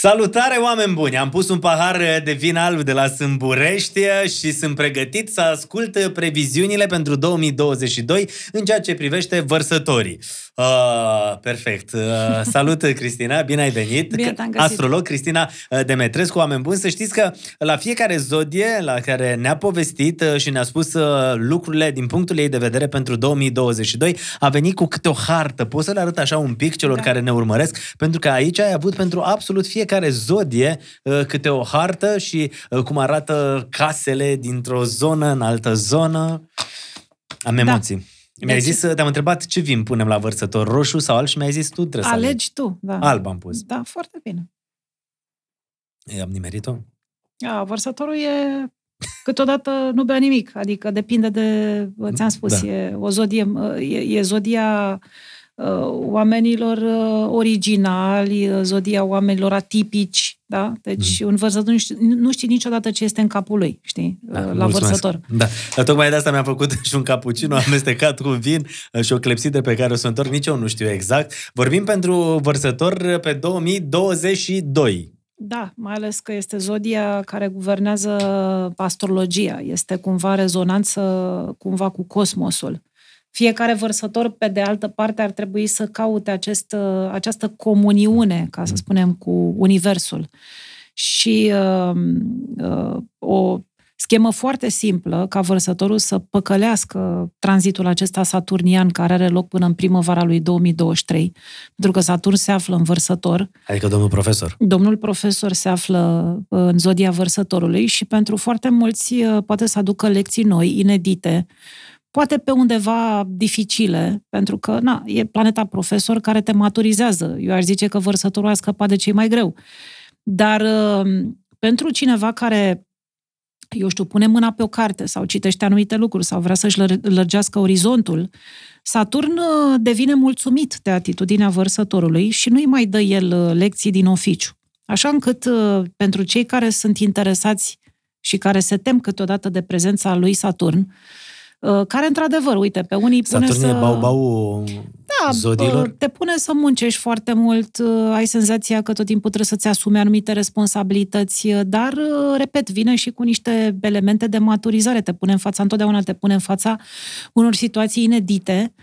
Salutare, oameni buni! Am pus un pahar de vin alb de la Sâmburești și sunt pregătit să ascult previziunile pentru 2022 în ceea ce privește vărsătorii. Uh, perfect. Uh, salut, Cristina, bine ai venit. Bine te-am găsit. Astrolog Cristina uh, Demetrescu, oameni buni. Să știți că la fiecare zodie la care ne-a povestit uh, și ne-a spus uh, lucrurile din punctul ei de vedere pentru 2022, a venit cu câte o hartă. Pot să le arăt așa un pic celor Da. care ne urmăresc? Pentru că aici ai avut pentru absolut fiecare zodie uh, câte o hartă și uh, cum arată casele dintr-o zonă în altă zonă. Am Da. emoții. Mi-ai Deci- zis, te-am întrebat ce vin punem la vărsător, roșu sau alb și mi-ai zis tu trebuie să alegi. Alegi tu, da. Alb am pus. Da, foarte bine. E, Am nimerit-o? A, vărsătorul e câteodată nu bea nimic, adică depinde de, ți-am spus, Da. e o zodie, e, e zodia uh, oamenilor uh, originali, uh, zodia oamenilor atipici, da? Deci un vărsător nu știe, nu știe niciodată ce este în capul lui, știi, Da, uh, la mulțumesc. vărsător. Da, dar tocmai de asta mi-am făcut și un cappuccino amestecat cu vin uh, și o clepsidă pe care o să o întorc, nici eu nu știu exact. Vorbim pentru vărsător pe 2022. Da, mai ales că este zodia care guvernează astrologia. Este cumva rezonanță cumva cu cosmosul. Fiecare vărsător, pe de altă parte, ar trebui să caute acest, această comuniune, ca să spunem, cu Universul. Și uh, uh, o schemă foarte simplă ca vărsătorul să păcălească tranzitul acesta saturnian care are loc până în primăvara lui 2023, pentru că Saturn se află în vărsător, Adică domnul profesor. Domnul profesor se află uh, în zodia vărsătorului și pentru foarte mulți uh, poate să aducă lecții noi, inedite, poate pe undeva dificile, pentru că na, e planeta profesor care te maturizează. Eu aș zice că vărsătorul a scăpat de cei mai greu. Dar uh, pentru cineva care eu știu, pune mâna pe o carte sau citește anumite lucruri sau vrea să-și lăr- lărgească orizontul, Saturn uh, devine mulțumit de atitudinea vărsătorului și nu-i mai dă el uh, lecții din oficiu. Așa încât, uh, pentru cei care sunt interesați și care se tem câteodată de prezența lui Saturn, uh, care, într-adevăr, uite, pe unii pune Saturn să... e bau-bau Da, zodiilor? uh, te pune să muncești foarte mult, uh, ai senzația că tot timpul trebuie să-ți asumi anumite responsabilități, uh, dar, uh, repet, vine și cu niște elemente de maturizare, te pune în fața, întotdeauna te pune în fața unor situații inedite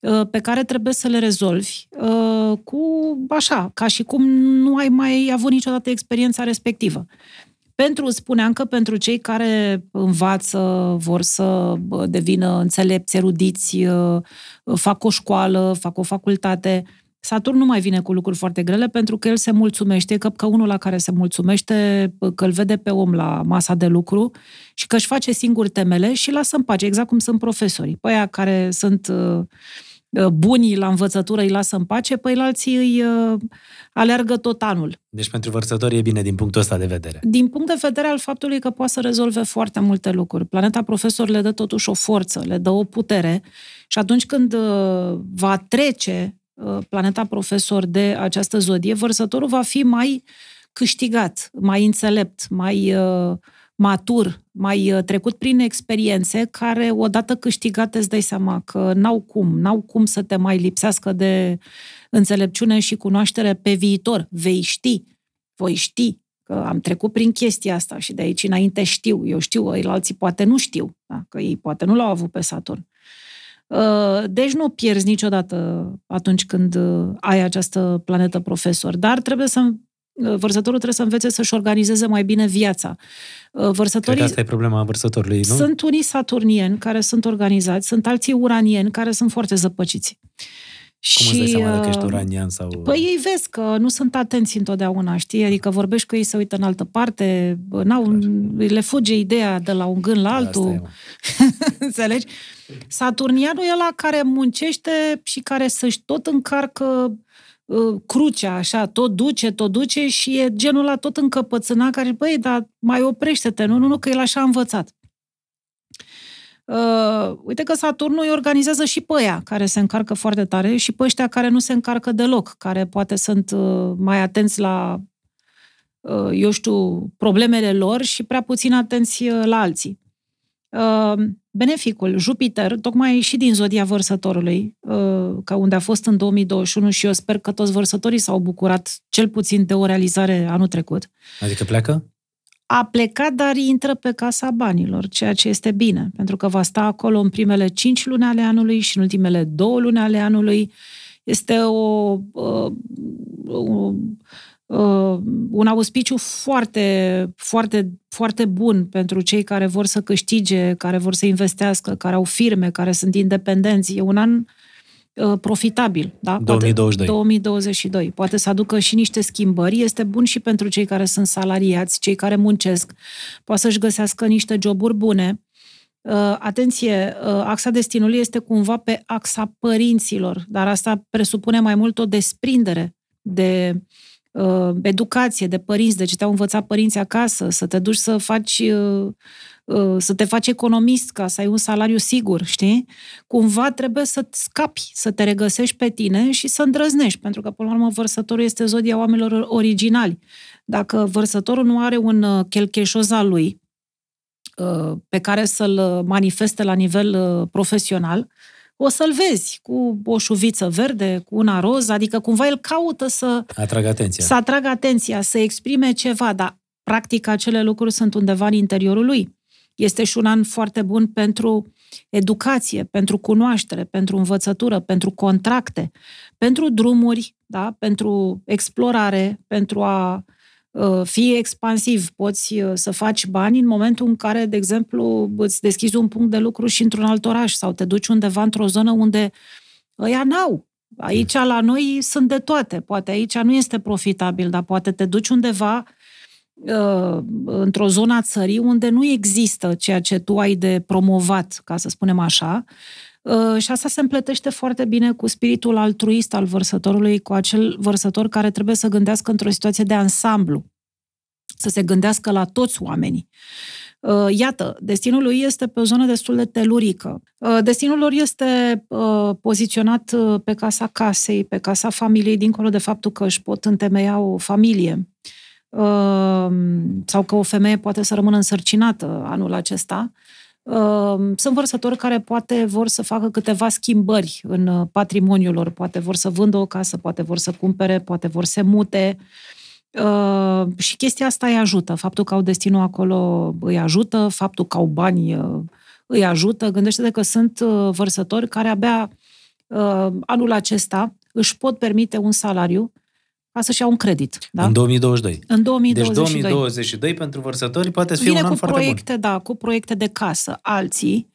uh, pe care trebuie să le rezolvi uh, cu, așa, ca și cum nu ai mai avut niciodată experiența respectivă. Pentru, spuneam că pentru cei care învață, vor să bă, devină înțelepți, erudiți, uh, fac o școală, fac o facultate, Saturn nu mai vine cu lucruri foarte grele pentru că el se mulțumește, că, că unul la care se mulțumește, că îl vede pe om la masa de lucru și că își face singur temele și lasă în pace, exact cum sunt profesorii. Pe aia care sunt uh, buni la învățătură îi lasă în pace, pe alții îi uh, aleargă tot anul. Deci pentru vărsător e bine din punctul ăsta de vedere. Din punct de vedere al faptului că poate să rezolve foarte multe lucruri. Planeta profesor le dă totuși o forță, le dă o putere și atunci când uh, va trece uh, planeta profesor de această zodie, vărsătorul va fi mai câștigat, mai înțelept, mai uh, matur, mai uh, trecut prin experiențe care, odată câștigate, îți dai seama că n-au cum, n-au cum să te mai lipsească de înțelepciune și cunoaștere pe viitor. Vei ști, voi ști că am trecut prin chestia asta și de aici înainte știu. Eu știu, ei alții poate nu știu, da? că ei poate nu l-au avut pe Saturn. Uh, Deci nu pierzi niciodată atunci când uh, ai această planetă profesor, dar trebuie să uh, vărsătorul trebuie să învețe să-și organizeze mai bine viața. Uh, Cred Vărsătorii că asta e problema vărsătorului, nu? sunt unii saturnieni care sunt organizați, sunt alții uranieni care sunt foarte zăpăciți. Cum îți dai seama dacă uh, ești uranian sau... Păi ei vezi că nu sunt atenți întotdeauna, știi? Adică vorbești cu ei, se uită în altă parte, bă, n-au, le fuge ideea de la un gând la Asta altul. e, mă. Înțelegi? Saturnianul e ăla care muncește și care să-și tot încarcă uh, crucea, așa, tot duce, tot duce și e genul ăla tot încăpățânat care, băi, dar mai oprește-te, nu, nu, nu, că el așa a învățat. Uh, uite că Saturnul îi organizează și pe ăia care se încarcă foarte tare și pe ăștia care nu se încarcă deloc, care poate sunt uh, mai atenți la, uh, eu știu, problemele lor și prea puțin atenți uh, la alții. Uh, beneficul, Jupiter, tocmai și din zodia vărsătorului, uh, ca unde a fost în 2021 și eu sper că toți vărsătorii s-au bucurat cel puțin de o realizare anul trecut. Adică pleacă? A plecat, dar intră pe casa banilor, ceea ce este bine, pentru că va sta acolo în primele cinci luni ale anului și în ultimele două luni ale anului. Este o, uh, o, uh, un auspiciu foarte, foarte, foarte bun pentru cei care vor să câștige, care vor să investească, care au firme, care sunt independenți. E un an uh, profitabil. Da? 2022. Poate, 2022. Poate să aducă și niște schimbări. Este bun și pentru cei care sunt salariați, cei care muncesc. Poate să-și găsească niște joburi bune. Uh, atenție, uh, axa destinului este cumva pe axa părinților, dar asta presupune mai mult o desprindere de uh, educație, de părinți, de ce te-au învățat părinții acasă, să te duci să faci, uh, uh, să te faci economist ca să ai un salariu sigur, știi? Cumva trebuie să scapi, să te regăsești pe tine și să îndrăznești, pentru că, până la urmă, vărsătorul este zodia oamenilor originali. Dacă vărsătorul nu are un uh, chelcheșoz al lui, uh, pe care să-l manifeste la nivel uh, profesional, o să-l vezi cu o șuviță verde, cu una roz, adică cumva el caută să Atrag atenția. să atragă atenția, să exprime ceva, dar practic acele lucruri sunt undeva în interiorul lui. Este și un an foarte bun pentru educație, pentru cunoaștere, pentru învățătură, pentru contracte, pentru drumuri, da? pentru explorare, pentru a uh, fi expansiv. Poți uh, să faci bani în momentul în care, de exemplu, îți deschizi un punct de lucru și într-un alt oraș sau te duci undeva într-o zonă unde ăia n-au. Aici la noi sunt de toate. Poate aici nu este profitabil, dar poate te duci undeva uh, într-o zonă a țării unde nu există ceea ce tu ai de promovat, ca să spunem așa, Uh, și asta se împletește foarte bine cu spiritul altruist al vărsătorului, cu acel vărsător care trebuie să gândească într-o situație de ansamblu, să se gândească la toți oamenii. Uh, Iată, destinul lui este pe o zonă destul de telurică. Uh, Destinul lor este uh, poziționat uh, pe casa casei, pe casa familiei, dincolo de faptul că își pot întemeia o familie uh, sau că o femeie poate să rămână însărcinată anul acesta. Uh, Sunt vărsători care poate vor să facă câteva schimbări în uh, patrimoniul lor, poate vor să vândă o casă, poate vor să cumpere, poate vor să mute. Uh, și chestia asta îi ajută. Faptul că au destinul acolo îi ajută, faptul că au bani uh, îi ajută. Gândește-te că sunt uh, vărsători care abia uh, anul acesta își pot permite un salariu ca să-și iau un credit. Da? În 2022. În 2022. Deci 2022 pentru vărsători poate să fie Vine un an cu foarte proiecte, da, cu proiecte de casă. Alții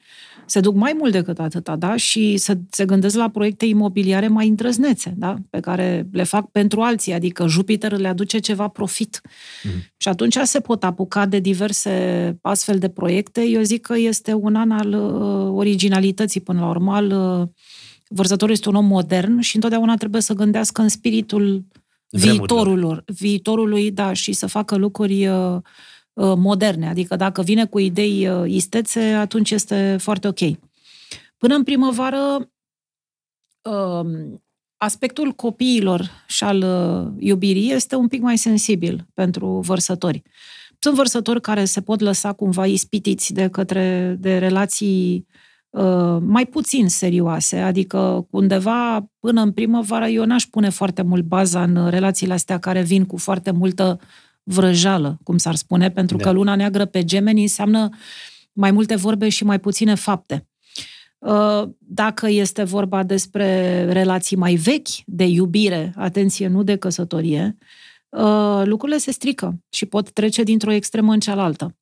se duc mai mult decât atâta, da, și se, se gândesc la proiecte imobiliare mai îndrăznețe, da, pe care le fac pentru alții, adică Jupiter le aduce ceva profit. Mhm. Și atunci se pot apuca de diverse astfel de proiecte. Eu zic că este un an al uh, originalității până la urmă, al uh, vărsătorul este un om modern și întotdeauna trebuie să gândească în spiritul Vremurilor. viitorului, viitorului, da, și să facă lucruri uh, uh, moderne. Adică dacă vine cu idei uh, istețe, atunci este foarte ok. Până în primăvară, um, aspectul copiilor și al uh, iubirii este un pic mai sensibil pentru vărsători. Sunt vărsători care se pot lăsa cumva ispitiți de către de relații uh, mai puțin serioase, adică undeva până în primăvară eu n-aș pune foarte mult baza în relațiile astea care vin cu foarte multă vrăjală, cum s-ar spune, pentru Da. că luna neagră pe gemeni înseamnă mai multe vorbe și mai puține fapte. Uh, Dacă este vorba despre relații mai vechi, de iubire, atenție, nu de căsătorie, uh, lucrurile se strică și pot trece dintr-o extremă în cealaltă.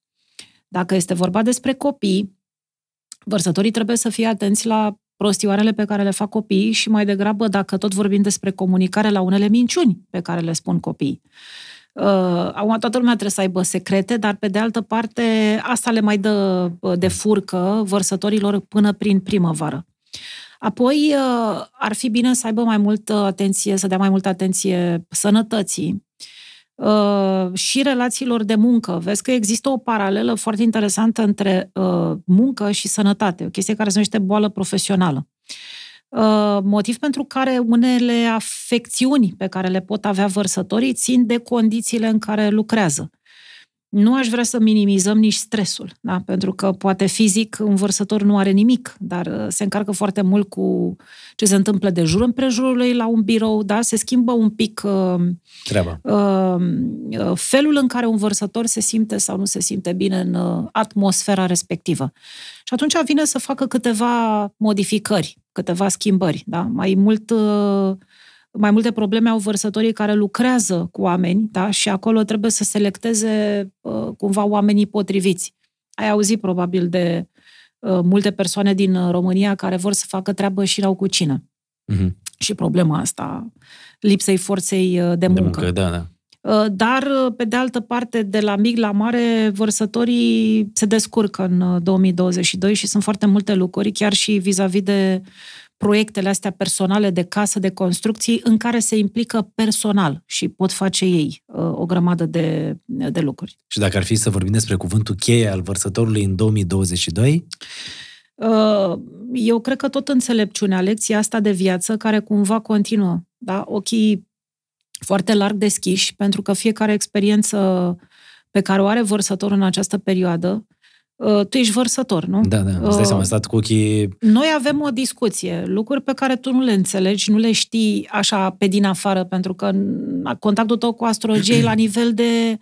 Dacă este vorba despre copii, vărsătorii trebuie să fie atenți la prostioarele pe care le fac copiii și mai degrabă, dacă tot vorbim despre comunicare, la unele minciuni pe care le spun copiii. Uh, acum toată lumea trebuie să aibă secrete, dar pe de altă parte asta le mai dă uh, de furcă vărsătorilor până prin primăvară. Apoi uh, ar fi bine să aibă mai multă atenție, să dea mai multă atenție sănătății uh, și relațiilor de muncă. Vezi că există o paralelă foarte interesantă între uh, muncă și sănătate, o chestie care se numește boală profesională. Uh, motiv pentru care unele afecțiuni pe care le pot avea vărsătorii țin de condițiile în care lucrează. Nu aș vrea să minimizăm nici stresul, da? pentru că poate fizic un vărsător nu are nimic, dar uh, se încarcă foarte mult cu ce se întâmplă de jur împrejurul lui la un birou, da? se schimbă un pic uh, Treaba. uh, uh, felul în care un vărsător se simte sau nu se simte bine în uh, atmosfera respectivă. Și atunci vine să facă câteva modificări, câteva schimbări, da? mai mult... Uh, mai multe probleme au vărsătorii care lucrează cu oameni, da? Și acolo trebuie să selecteze uh, cumva oamenii potriviți. Ai auzit probabil de uh, multe persoane din România care vor să facă treabă și la cucină. Mm-hmm. Și problema asta, lipsei forței uh, de muncă. De muncă da, da. Uh, dar, uh, pe de altă parte, de la mic la mare, vărsătorii se descurcă în 2022 și sunt foarte multe lucruri, chiar și vis-a-vis de proiectele astea personale de casă, de construcții, în care se implică personal și pot face ei uh, o grămadă de, de lucruri. Și dacă ar fi să vorbim despre cuvântul cheie al vărsătorului în 2022? Uh, eu cred că tot înțelepciunea, lecția asta de viață care cumva continuă. Da? Ochii foarte larg deschiși, pentru că fiecare experiență pe care o are vărsătorul în această perioadă Uh, tu ești vărsător, nu? Da, da, îți dai seama, uh, stat cu ochii... Noi avem o discuție, lucruri pe care tu nu le înțelegi, nu le știi așa pe din afară, pentru că contactul tău cu astrologie e la nivel de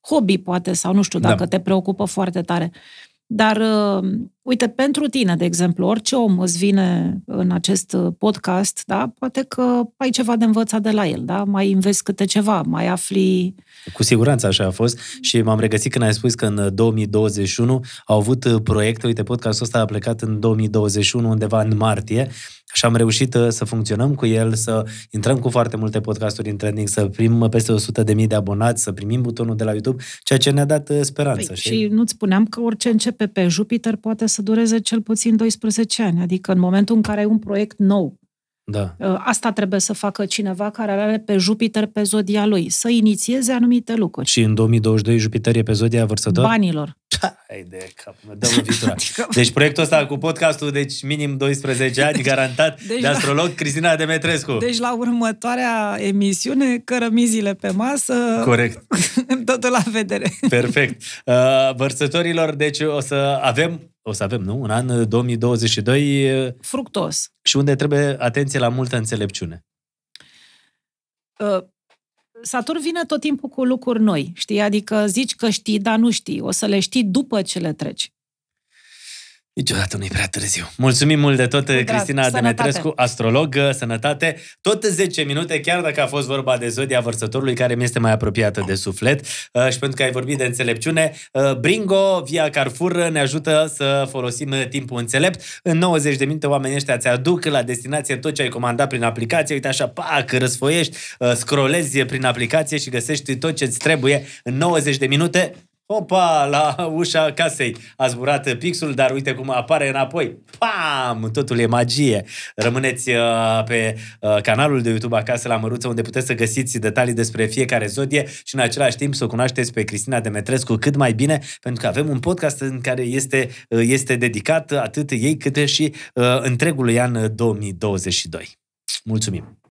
hobby, poate, sau nu știu dacă da. te preocupă foarte tare. Dar, uh, uite, pentru tine, de exemplu, orice om îți vine în acest podcast, da, poate că ai ceva de învățat de la el, da? Mai înveți câte ceva, mai afli... Cu siguranță așa a fost și m-am regăsit când ai spus că în 2021 au avut proiecte, uite, podcastul ăsta a plecat în 2021, undeva în martie, și am reușit uh, să funcționăm cu el, să intrăm cu foarte multe podcasturi în trending, să primim peste 100.000 de abonați, să primim butonul de la YouTube, ceea ce ne-a dat uh, speranță. Păi, și nu-ți spuneam că orice începe pe Jupiter poate să dureze cel puțin 12 ani. Adică în momentul în care ai un proiect nou, da. Uh, asta trebuie să facă cineva care are pe Jupiter pe zodia lui, să inițieze anumite lucruri. Și în 2022 Jupiter e pe zodia vărsător? Banilor. Hai de cap, mă dă lovitura. adică... Deci proiectul ăsta cu podcastul, deci minim 12 ani, garantat, deci de astrolog la... Cristina Demetrescu. Deci la următoarea emisiune, cărămizile pe masă. Corect. Totul la vedere. Perfect. Uh, vărsătorilor, deci o să avem o să avem, nu? Un an 2022... Uh, Fructos. Și unde trebuie atenție la multă înțelepciune. Uh, Saturn vine tot timpul cu lucruri noi, știi? Adică zici că știi, dar nu știi. O să le știi după ce le treci. Niciodată nu-i prea târziu. Mulțumim mult de tot, Drag, Cristina sănătate. Demetrescu, astrolog, sănătate. Tot 10 minute, chiar dacă a fost vorba de zodia vărsătorului, care mi este mai apropiată de suflet uh, și pentru că ai vorbit de înțelepciune, uh, Bringo, via Carrefour, ne ajută să folosim timpul înțelept. În 90 de minute oamenii ăștia ți aduc la destinație tot ce ai comandat prin aplicație. Uite așa, pac, răsfoiești, uh, scrollezi prin aplicație și găsești tot ce îți trebuie în 90 de minute Opa, la ușa casei a zburat pixul, dar uite cum apare înapoi. Pam! Totul e magie. Rămâneți uh, pe uh, canalul de YouTube Acasă la Măruță, unde puteți să găsiți detalii despre fiecare zodie și în același timp să o cunoașteți pe Cristina Demetrescu cât mai bine, pentru că avem un podcast în care este, uh, este dedicat atât ei cât și uh, întregului an 2022. Mulțumim!